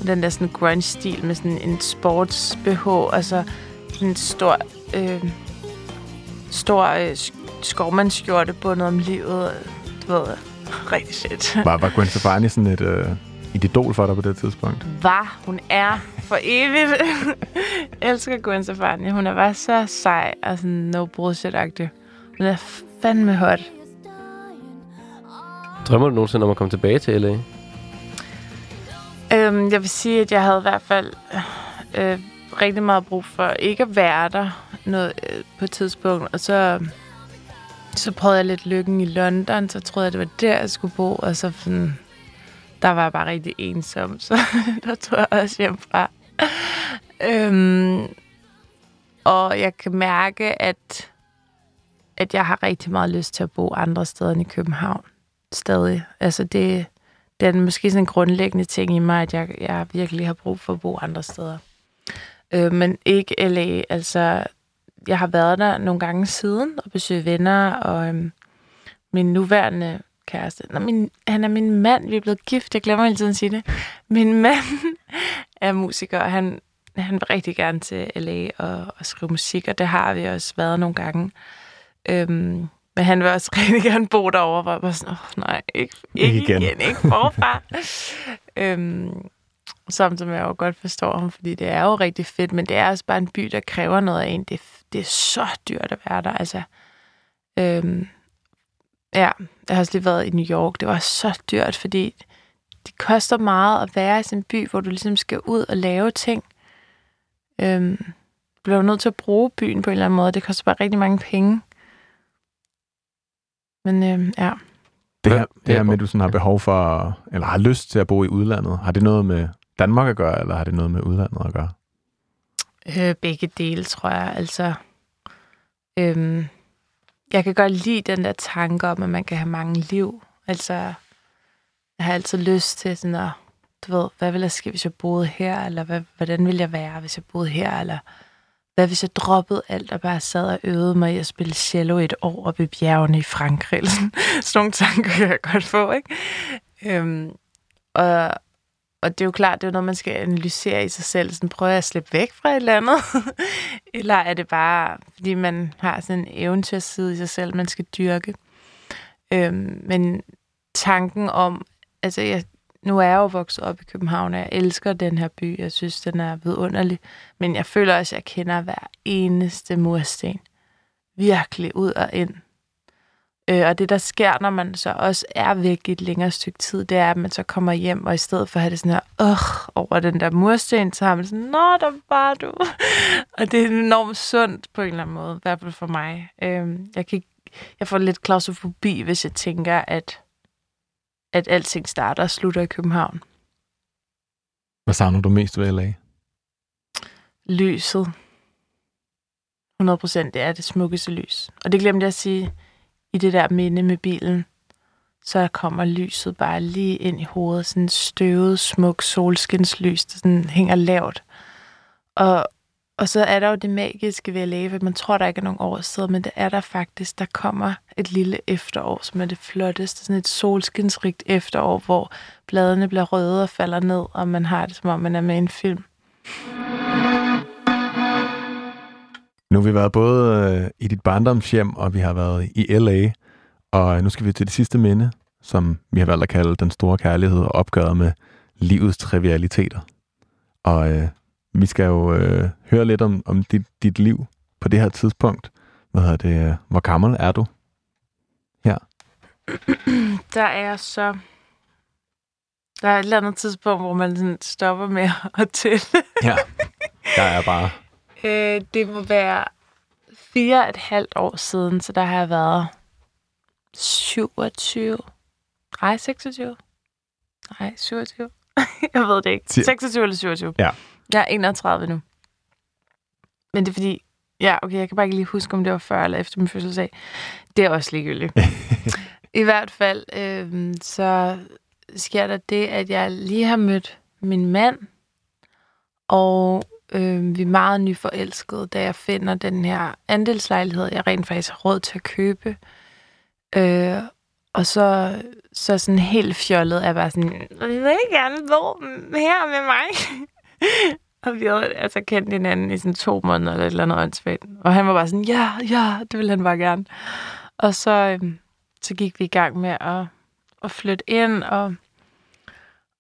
Den der sådan grunge-stil med sådan en sports-BH, og så sådan en stor, øh, stor øh, sk- skovmandskjorte bundet om livet. Du ved, rigtig shit. Var, var Gwen Stefani sådan et, øh, et idol for dig på det tidspunkt? var. Hun er for evigt. Jeg elsker Gwen Stefani. Hun er bare så sej og sådan no bullshit-agtig. Hun er fandme hot. Drømmer du nogensinde om at komme tilbage til LA? Øhm, jeg vil sige, at jeg havde i hvert fald øh, rigtig meget brug for ikke at være der noget, øh, på et tidspunkt. Og så, så prøvede jeg lidt lykken i London. Så troede jeg, det var der, jeg skulle bo. Og så sådan, der var jeg bare rigtig ensom. Så der tog jeg også hjem fra. øhm, og jeg kan mærke, at, at jeg har rigtig meget lyst til at bo andre steder end i København. Stadig. Altså det, det er måske sådan en grundlæggende ting i mig, at jeg, jeg virkelig har brug for at bo andre steder. Øh, men ikke LA. Altså, jeg har været der nogle gange siden og besøgt venner, og øhm, min nuværende kæreste, Nå, min, han er min mand, vi er blevet gift, jeg glemmer hele tiden at sige det. Min mand er musiker, og han, han vil rigtig gerne til LA og, og skrive musik, og det har vi også været nogle gange. Øhm, men han vil også rigtig gerne bo derovre, hvor jeg var sådan, åh nej, ikke, ikke, Ikke igen." igen. ikke forfra. øhm, samtidig med, at jeg jo godt forstår ham, fordi det er jo rigtig fedt, men det er også bare en by, der kræver noget af en. Det, det er så dyrt at være der, altså. Øhm, ja, jeg har også lige været i New York. Det var så dyrt, fordi det koster meget at være i sådan en by, hvor du ligesom skal ud og lave ting. Øhm, du bliver nødt til at bruge byen på en eller anden måde. Det koster bare rigtig mange penge. Men øhm, ja. Det her, det her er med, at du sådan har behov for, eller har lyst til at bo i udlandet, har det noget med Danmark at gøre, eller har det noget med udlandet at gøre? Øh, begge dele, tror jeg. Altså, øhm, jeg kan godt lide den der tanke om, at man kan have mange liv. Altså, jeg har altid lyst til sådan at, du ved, hvad ville der ske, hvis jeg boede her? Eller hvad, hvordan ville jeg være, hvis jeg boede her? Eller hvad hvis jeg droppede alt og bare sad og øvede mig i at spille cello et år oppe i bjergene i Frankrig? Eller sådan, sådan nogle tanker kan jeg godt få, ikke? Øhm, og, og det er jo klart, det er jo noget, man skal analysere i sig selv. Sådan prøver jeg at slippe væk fra et eller andet. Eller er det bare, fordi man har sådan en eventyrside i sig selv, man skal dyrke? Øhm, men tanken om, altså jeg, nu er jeg jo vokset op i København, og jeg elsker den her by. Jeg synes, den er vidunderlig. Men jeg føler også, at jeg kender hver eneste mursten. Virkelig ud og ind. Øh, og det, der sker, når man så også er væk i et længere stykke tid, det er, at man så kommer hjem, og i stedet for at have det sådan her, øh, over den der mursten, så har man sådan, nå, der var du. og det er enormt sundt på en eller anden måde, i hvert fald for mig. Øh, jeg, kan jeg får lidt klaustrofobi, hvis jeg tænker, at, at alting starter og slutter i København. Hvad savner du mest ved LA? Lyset. 100 procent, det er det smukkeste lys. Og det glemte jeg at sige i det der minde med bilen. Så kommer lyset bare lige ind i hovedet. Sådan en støvet, smuk solskinslys, der sådan hænger lavt. Og, og så er der jo det magiske ved at lave, at man tror, der ikke er nogen årstid, men det er der faktisk. Der kommer et lille efterår, som er det flotteste. Sådan et solskinsrigt efterår, hvor bladene bliver røde og falder ned, og man har det, som om man er med i en film. Nu har vi været både øh, i dit barndomshjem, og vi har været i LA, og nu skal vi til det sidste minde, som vi har valgt at kalde den store kærlighed og opgøret med livets trivialiteter. Og øh, vi skal jo øh, høre lidt om, om dit, dit liv på det her tidspunkt. Hvad hedder det? Hvor gammel er du? Der er så... Der er et eller andet tidspunkt, hvor man sådan stopper med at tælle. Ja. Jeg er bare... Øh, det må være fire og et halvt år siden, så der har jeg været 27. Nej, 26. Nej, 27. jeg ved det ikke. Ti- 26 eller 27. Ja. Jeg er 31 nu. Men det er fordi... Ja, okay, jeg kan bare ikke lige huske, om det var før eller efter min fødselsdag. Det er også ligegyldigt. I hvert fald, øh, så sker der det, at jeg lige har mødt min mand, og øh, vi er meget nyforelskede, da jeg finder den her andelslejlighed, jeg rent faktisk har råd til at købe. Øh, og så, så sådan helt fjollet er bare sådan, vil ikke gerne bo her med mig? og vi havde altså kendt hinanden i sådan to måneder eller et eller andet åndssvagt. Og han var bare sådan, ja, ja, det ville han bare gerne. Og så, øh, så gik vi i gang med at, at flytte ind og,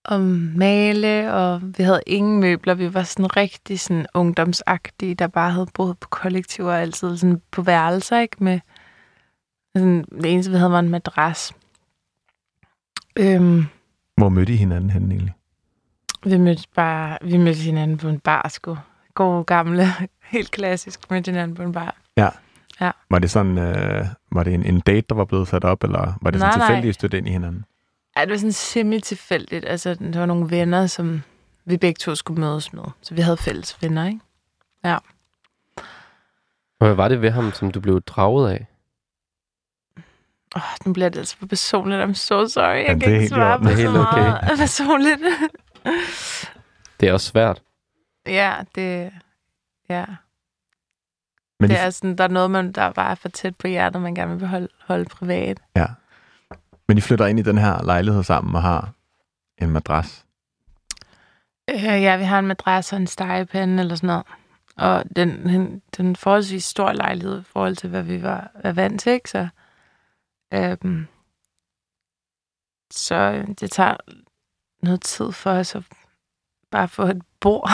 og male, og vi havde ingen møbler. Vi var sådan rigtig sådan ungdomsagtige, der bare havde boet på kollektiver og altid sådan på værelser, ikke? Med, sådan, det eneste, vi havde, var en madras. Øhm, Hvor mødte I hinanden henne egentlig? Vi mødte bare, vi mødte hinanden på en bar, sgu. God gamle, helt klassisk, mødte hinanden på en bar. Var det sådan, øh, var det en, en date, der var blevet sat op, eller var det sådan Nej, nej. tilfældigt, I stødte ind i hinanden? Ja, det var sådan semi-tilfældigt. Altså, der var nogle venner, som vi begge to skulle mødes med. Så vi havde fælles venner, ikke? Og hvad var det ved ham, som du blev draget af? Åh, nu bliver det altså for personligt. I'm so sorry. Jeg Ja, kan det er ikke svare på Det er så okay. meget personligt. Det er også svært. ja, det... Ja, Men det I, er sådan, der er noget, man, der bare er for tæt på hjertet, man gerne vil holde, holde privat. ja. Men I flytter ind i den her lejlighed sammen og har en madras. Øh, ja, vi har en madras og en stegepande eller sådan noget. Og den, den, den forholdsvis stor lejlighed i forhold til, hvad vi var, var vant til, ikke? Så, øhm, så det tager noget tid for os at bare få et bord.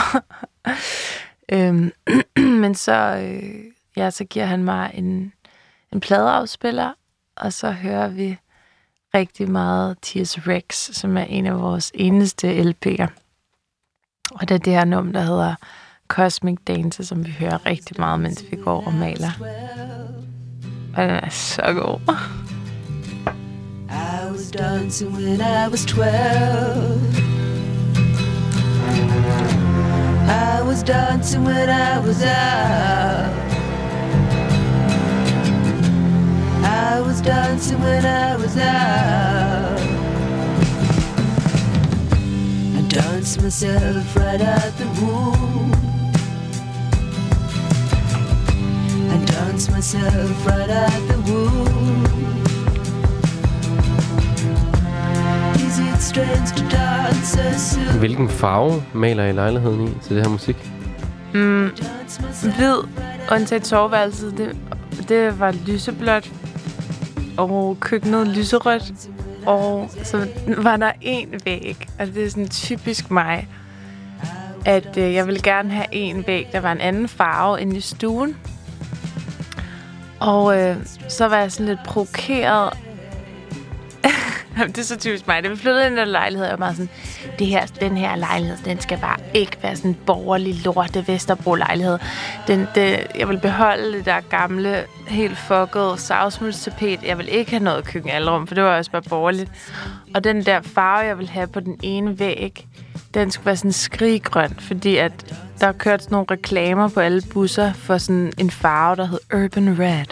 øhm, men så, øh, ja, så giver han mig en, en pladeafspiller, og så hører vi rigtig meget T.S. Rex, som er en af vores eneste LP'er. Og det er det her nummer, der hedder Cosmic Dancer, som vi hører rigtig meget, mens vi går og maler. Og den er så god. I was dancing when I was 12. I was dancing when I was out. I was dancing when I was out. I danced myself right out the womb. I danced myself right out Hvilken farve maler I lejligheden i til det her musik? Mm, hvid, undtaget soveværelset, det, det var lyseblåt. Og køkkenet lyserødt. Og så var der en væg, og det er sådan typisk mig, at øh, jeg ville gerne have en væg, der var en anden farve end i stuen. Og øh, så var jeg sådan lidt provokeret. Jamen, det er så typisk mig. Da vi flyttede ind i den lejlighed, jeg var meget sådan, det her, den her lejlighed, den skal bare ikke være sådan en borgerlig lorte Vesterbro-lejlighed. Den, det, jeg vil beholde det der gamle, helt fuckede savsmuldstapet. Jeg vil ikke have noget køkkenalrum, for det var også bare borgerligt. Og den der farve, jeg vil have på den ene væg, den skulle være sådan skriggrøn, fordi at der er kørt sådan nogle reklamer på alle busser for sådan en farve, der hed Urban Red.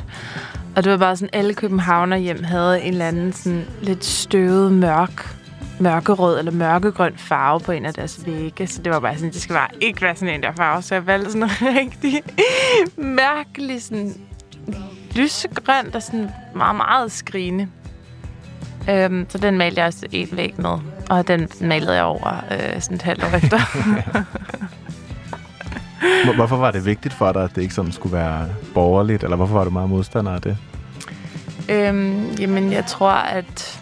Og det var bare sådan, alle københavner hjem havde en eller anden sådan lidt støvet mørk, mørkerød eller mørkegrøn farve på en af deres vægge. Så det var bare sådan, det skal bare ikke være sådan en der farve. Så jeg valgte sådan en rigtig mærkelig sådan lysegrøn, der sådan meget, meget skrigende. Øhm, så den malede jeg også en væg med. Og den malede jeg over øh, sådan et halvt år efter. Hvorfor var det vigtigt for dig, at det ikke sådan skulle være borgerligt? Eller hvorfor var du meget modstander af det? Øhm, jamen, jeg tror, at...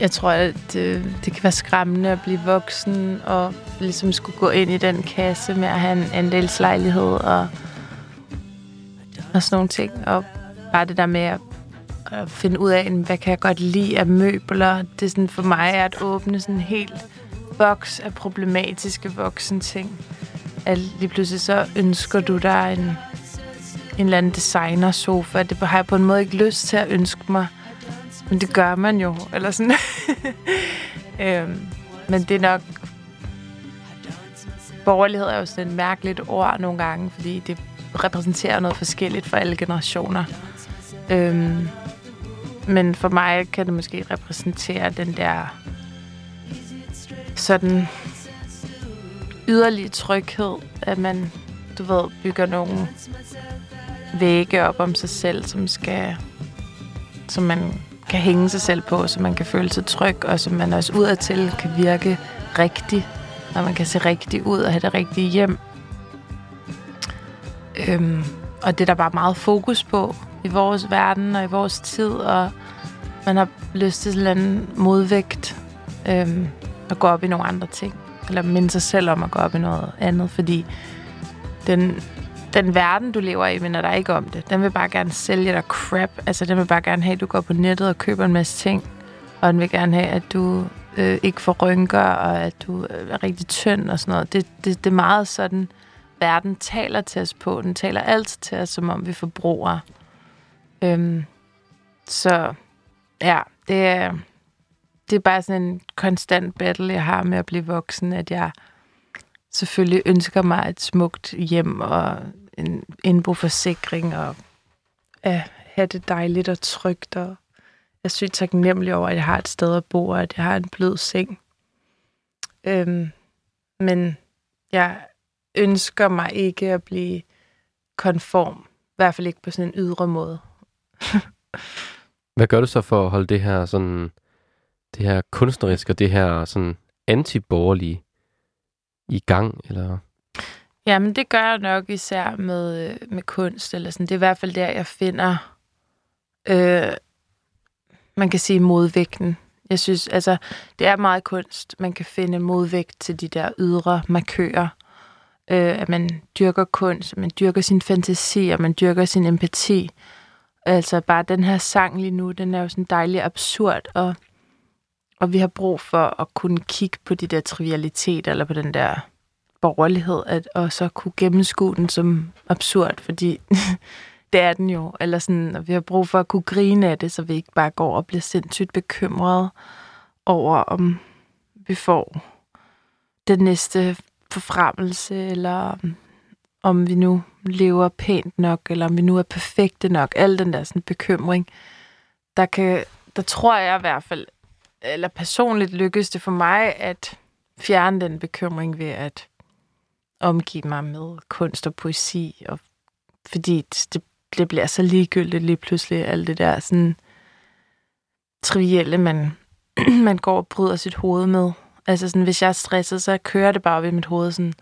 Jeg tror, at det, det kan være skræmmende at blive voksen og ligesom skulle gå ind i den kasse med at have en andelslejlighed og, og sådan nogle ting. Og bare det der med at, at finde ud af, hvad kan jeg godt lide af møbler. Det er sådan for mig er at åbne sådan helt boks af problematiske voksen ting. At lige pludselig så ønsker du dig en, en eller anden designersofa. Det har jeg på en måde ikke lyst til at ønske mig. Men det gør man jo. Eller sådan. øhm, men det er nok... Borgerlighed er jo sådan et mærkeligt ord nogle gange, fordi det repræsenterer noget forskelligt for alle generationer. Øhm, men for mig kan det måske repræsentere den der sådan yderlige tryghed, at man, du ved, bygger nogle vægge op om sig selv, som skal, som man kan hænge sig selv på, så man kan føle sig tryg, og som man også udadtil kan virke rigtig, og man kan se rigtig ud og have det rigtige hjem. Øhm, og det er der bare meget fokus på i vores verden og i vores tid, og man har lyst til sådan en modvægt øhm, at gå op i nogle andre ting. Eller minde sig selv om at gå op i noget andet, fordi den, den verden, du lever i, minder dig ikke om det. Den vil bare gerne sælge dig crap. Altså, den vil bare gerne have, at du går på nettet og køber en masse ting. Og den vil gerne have, at du øh, ikke får rynker, og at du øh, er rigtig tynd og sådan noget. Det, det, det er meget sådan, verden taler til os på. Den taler altid til os, som om vi forbruger. Øhm, så ja, det er, det er bare sådan en konstant battle, jeg har med at blive voksen, at jeg selvfølgelig ønsker mig et smukt hjem og en indboforsikring og at have det dejligt og trygt. Og jeg er sygt taknemmelig over, at jeg har et sted at bo, og at jeg har en blød seng. Øhm, men jeg ønsker mig ikke at blive konform. I hvert fald ikke på sådan en ydre måde. Hvad gør du så for at holde det her sådan, det her kunstneriske og det her sådan antiborgerlige i gang? Eller? Jamen, det gør jeg nok især med, øh, med kunst. Eller sådan. Det er i hvert fald der, jeg finder, øh, man kan sige, modvægten. Jeg synes, altså, det er meget kunst. Man kan finde modvægt til de der ydre markører. Øh, at man dyrker kunst, man dyrker sin fantasi, og man dyrker sin empati. Altså, bare den her sang lige nu, den er jo sådan dejlig absurd, og, og vi har brug for at kunne kigge på de der trivialiteter, eller på den der borgerlighed, at, og så kunne gennemskue den som absurd, fordi det er den jo. Eller sådan, og vi har brug for at kunne grine af det, så vi ikke bare går og bliver sindssygt bekymrede over, om vi får den næste forfremmelse, eller om- vi nu lever pænt nok, eller om vi nu er perfekte nok. Al den der sådan bekymring, der kan, der tror jeg i hvert fald, eller personligt lykkedes det for mig, at fjerne den bekymring ved at omgive mig med kunst og poesi, og fordi det, det bliver så ligegyldigt lige pludselig, alt det der sådan trivielle, man, man går og bryder sit hoved med. Altså sådan, hvis jeg er stresset, så kører det bare ved mit hoved sådan,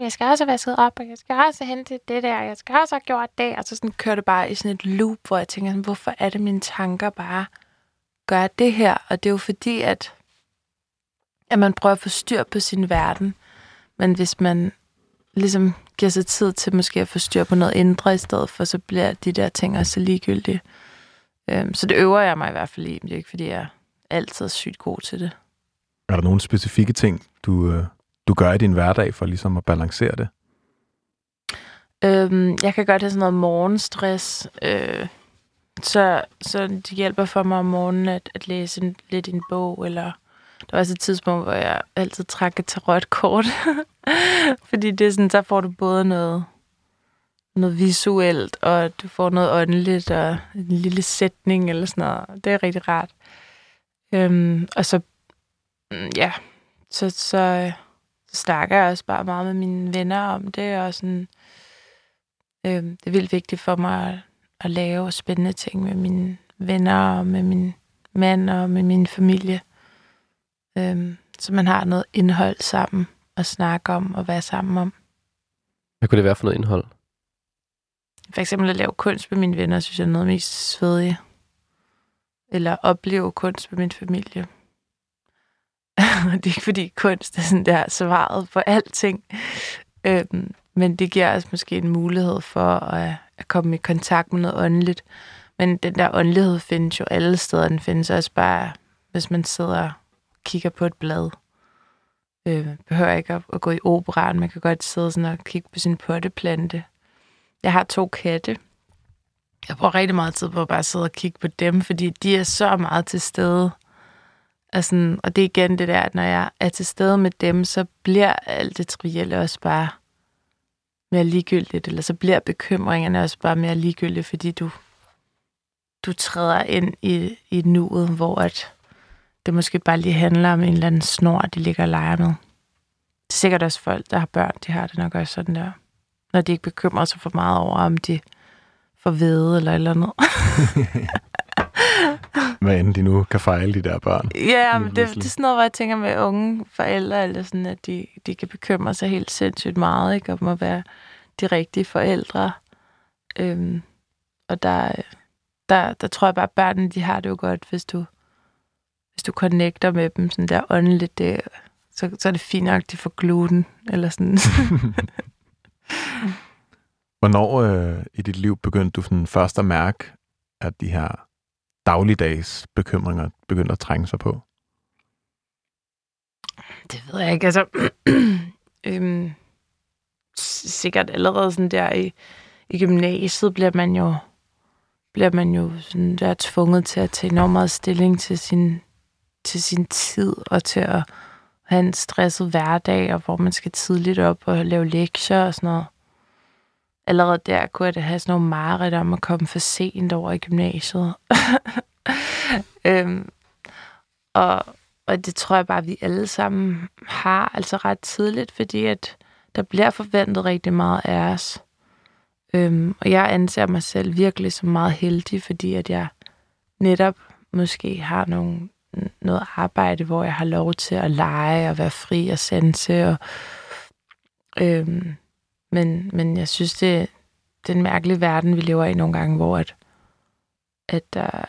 jeg skal også have vasket op, og jeg skal også have hentet det der, og jeg skal også have gjort det. Og så sådan kører det bare i sådan et loop, hvor jeg tænker, sådan, hvorfor er det, mine tanker bare gør det her? Og det er jo fordi, at, at man prøver at få styr på sin verden. Men hvis man ligesom giver sig tid til måske at få styr på noget indre i stedet for, så bliver de der ting også ligegyldige. Øhm, så det øver jeg mig i hvert fald i. men Det er ikke, fordi jeg altid er sygt god til det. Er der nogle specifikke ting, du, øh, du gør i din hverdag for ligesom at balancere det? Øhm, jeg kan godt have sådan noget morgenstress, øh, så, så det hjælper for mig om morgenen at, at læse en, lidt en bog, eller der var også et tidspunkt, hvor jeg altid trak et tarotkort, fordi det er sådan, så får du både noget, noget visuelt, og du får noget åndeligt, og en lille sætning eller sådan noget. Det er rigtig rart. Øhm, og så, mm, ja, så, så, så snakker jeg også bare meget med mine venner om det, og sådan, øhm, det er vildt vigtigt for mig at, lave spændende ting med mine venner, og med min mand, og med min familie. Øh, så man har noget indhold sammen at snakke om og være sammen om. Hvad kunne det være for noget indhold? For eksempel at lave kunst med mine venner, synes jeg er noget mest svedige. Eller opleve kunst med min familie. det er ikke fordi kunst er sådan der svaret på alting. Øhm, men det giver os måske en mulighed for at, at komme i kontakt med noget åndeligt. Men den der åndelighed findes jo alle steder. Den findes også bare, hvis man sidder og kigger på et blad. Øh, behøver ikke at, at gå i operan. Man kan godt sidde sådan og kigge på sin potteplante. Jeg har to katte. Jeg bruger rigtig meget tid på at bare sidde og kigge på dem, fordi de er så meget til stede. Altså, og det er igen det der, at når jeg er til stede med dem, så bliver alt det trivielle også bare mere ligegyldigt, eller så bliver bekymringerne også bare mere ligegyldige, fordi du, du træder ind i, i nuet, hvor at det måske bare lige handler om en eller anden snor, de ligger og leger med. Det er sikkert også folk, der har børn, de har det nok også sådan der. Når de ikke bekymrer sig for meget over, om de får hvede eller eller andet. Hvad end de nu kan fejle, de der børn. Ja, men det, det er sådan noget, hvor jeg tænker med unge forældre, eller sådan, at de, de kan bekymre sig helt sindssygt meget, ikke? Om at være de rigtige forældre. Øhm, og der, der, der tror jeg bare, at børnene, de har det jo godt, hvis du, hvis du connecter med dem sådan der åndeligt, det, så, så er det fint nok, de får gluten, eller sådan. Hvornår øh, i dit liv begyndte du sådan først at mærke, at de her dagligdags bekymringer begyndte at trænge sig på? Det ved jeg ikke. Altså, øhm, sikkert allerede sådan der i, i gymnasiet bliver man jo bliver man jo sådan der tvunget til at tage enormt meget stilling til sin, til sin tid og til at have en stresset hverdag, og hvor man skal tidligt op og lave lektier og sådan noget. Allerede der kunne jeg da have sådan nogle mareridt om at komme for sent over i gymnasiet. øhm, og, og det tror jeg bare, vi alle sammen har, altså ret tidligt, fordi at der bliver forventet rigtig meget af os. Øhm, og jeg anser mig selv virkelig som meget heldig, fordi at jeg netop måske har nogle, noget arbejde, hvor jeg har lov til at lege og være fri og sanse. Og, øhm, men, men jeg synes, det, det er en mærkelig verden, vi lever i nogle gange, hvor at, at, der,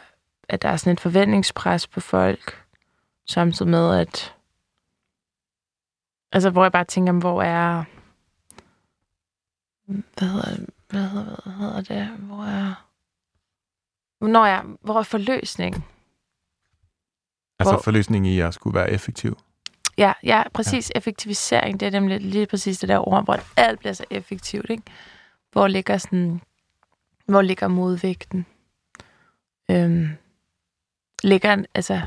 at der er sådan et forventningspres på folk, samtidig med, at altså, hvor jeg bare tænker, hvor er hvad hedder, hvad hedder, hvad hedder det? Hvor er... Når jeg, hvor er forløsning? Altså Hvor- forløsning i at skulle være effektiv. Ja, ja præcis. Ja. Effektivisering, det er nemlig lige præcis det der ord, hvor alt bliver så effektivt, ikke? Hvor ligger sådan... Hvor ligger modvægten? Øhm, ligger, altså,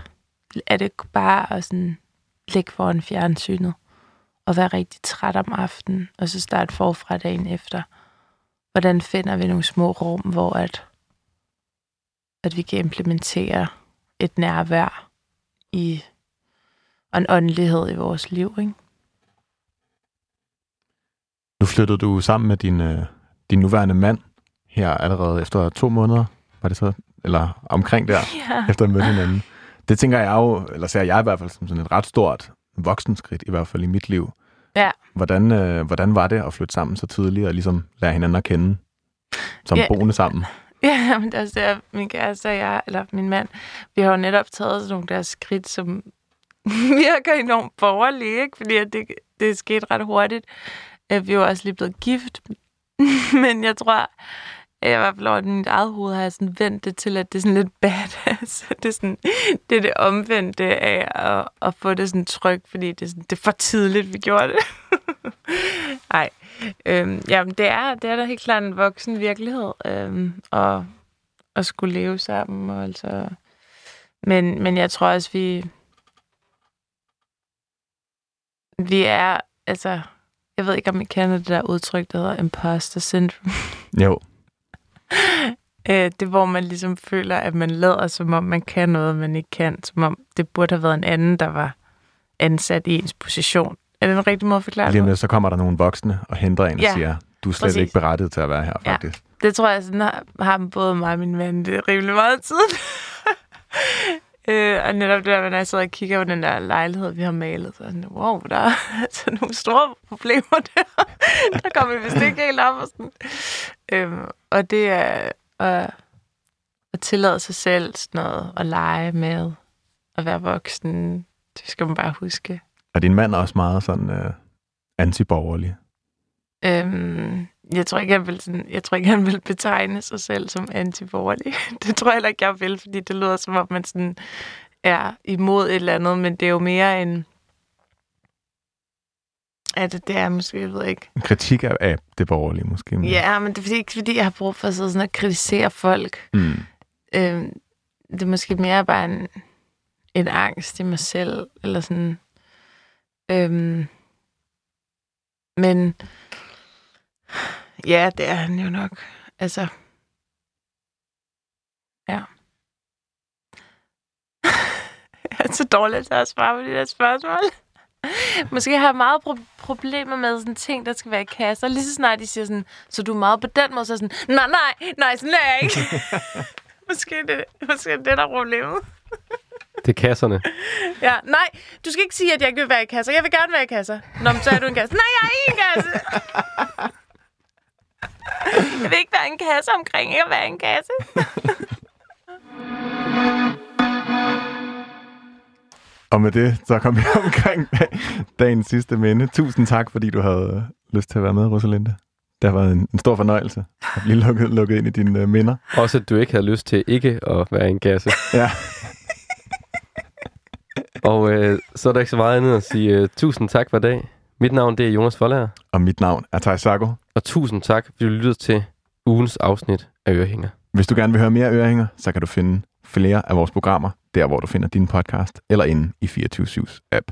er det bare at sådan ligge foran fjernsynet og være rigtig træt om aftenen, og så starte forfra dagen efter? Hvordan finder vi nogle små rum, hvor at, at vi kan implementere et nærvær i og en åndelighed i vores liv, ikke? Nu flyttede du sammen med din, øh, din nuværende mand her allerede efter to måneder. Var det så? Eller omkring der, Ja. efter at møde hinanden. Det tænker jeg jo, eller ser jeg i hvert fald som sådan et ret stort voksenskridt, i hvert fald i mit liv. Ja. Hvordan, øh, hvordan var det at flytte sammen så tidligt og ligesom lære hinanden at kende som Ja. boende sammen? Ja, men det er også der, min kæreste og jeg, eller min mand, vi har jo netop taget sådan nogle der skridt, som virker enormt borgerlige, ikke? Fordi at det, det er sket ret hurtigt. Vi er jo også lige blevet gift, men jeg tror, at jeg i hvert fald over mit eget hoved har jeg sådan vendt det til, at det er sådan lidt badass. Det er, sådan, det, er det omvendte af at, at få det sådan tryk, fordi det er, sådan, det er for tidligt, vi gjorde det. Nej. Øhm, jamen, det er, det er da helt klart en voksen virkelighed, øhm, og at skulle leve sammen. Og altså, men, men jeg tror også, vi, vi er, altså, jeg ved ikke, om I kender det der udtryk, der hedder imposter syndrome. Jo, Øh, det hvor man ligesom føler, at man lader, som om man kan noget, man ikke kan. Som om det burde have været en anden, der var ansat i ens position. Er det en rigtig måde at forklare lige det? så kommer der nogle voksne og henter en Ja, og siger, du er slet præcis. ikke berettiget til at være her, Ja. faktisk. Det tror jeg, sådan har, har både mig og min mand det rimelig meget tid. øh, og netop det der, når jeg sidder og kigger på den der lejlighed, vi har malet, så er sådan, wow, der er altså nogle store problemer der. der kommer vi vist ikke helt op. Og, sådan. Øhm, og det er at, at tillade sig selv sådan noget, at lege med, at være voksen, det skal man bare huske. Og din mand er også meget sådan øh, antiborgerlig. Øhm, jeg tror ikke, han vil, sådan, jeg tror ikke, han vil betegne sig selv som antiborgerlig. Det tror jeg heller ikke, jeg vil, fordi det lyder som om, man sådan er imod et eller andet, men det er jo mere en... Ja, det, det er måske, jeg ved ikke. En kritik af, af det borgerlige, måske. men- Ja, men det er fordi, ikke fordi, jeg har brug for at sidde sådan og kritisere folk. Mm. Øhm, det er måske mere bare en, en angst i mig selv, eller sådan. Øhm, men ja, det er han jo nok. Altså, ja. jeg er så dårlig til at svare på de der spørgsmål. Måske har jeg meget pro- problemer med sådan ting, der skal være i kasser. Lige så snart de siger sådan, så du er meget på den måde, så er sådan, nej, nej, nej, sådan er jeg ikke. måske, det, måske er det, der er problemet. Det er kasserne. Ja, nej, du skal ikke sige, at jeg ikke vil være i kasser. Jeg vil gerne være i kasser. Nå, men så er du en kasse. Nej, jeg er ikke en kasse. jeg vil ikke være en kasse omkring ikke at være en kasse. Og med det, så kom vi omkring dagens sidste minde. Tusind tak, fordi du havde øh, lyst til at være med, Rosalinde. Det har været en, en stor fornøjelse at blive lukket, lukket ind i dine uh, minder. Også at du ikke havde lyst til ikke at være en kasse. Ja. Og øh, så er der ikke så meget andet at sige uh, tusind tak for i dag. Mit navn det er Jonas Forlager, Og mit navn er Thijs Sago. og tusind tak, fordi du lyttede til ugens afsnit af Ørehænger. Hvis du gerne vil høre mere Ørehænger, så kan du finde flere af vores programmer, der hvor du finder din podcast, eller inde i 24-7's app.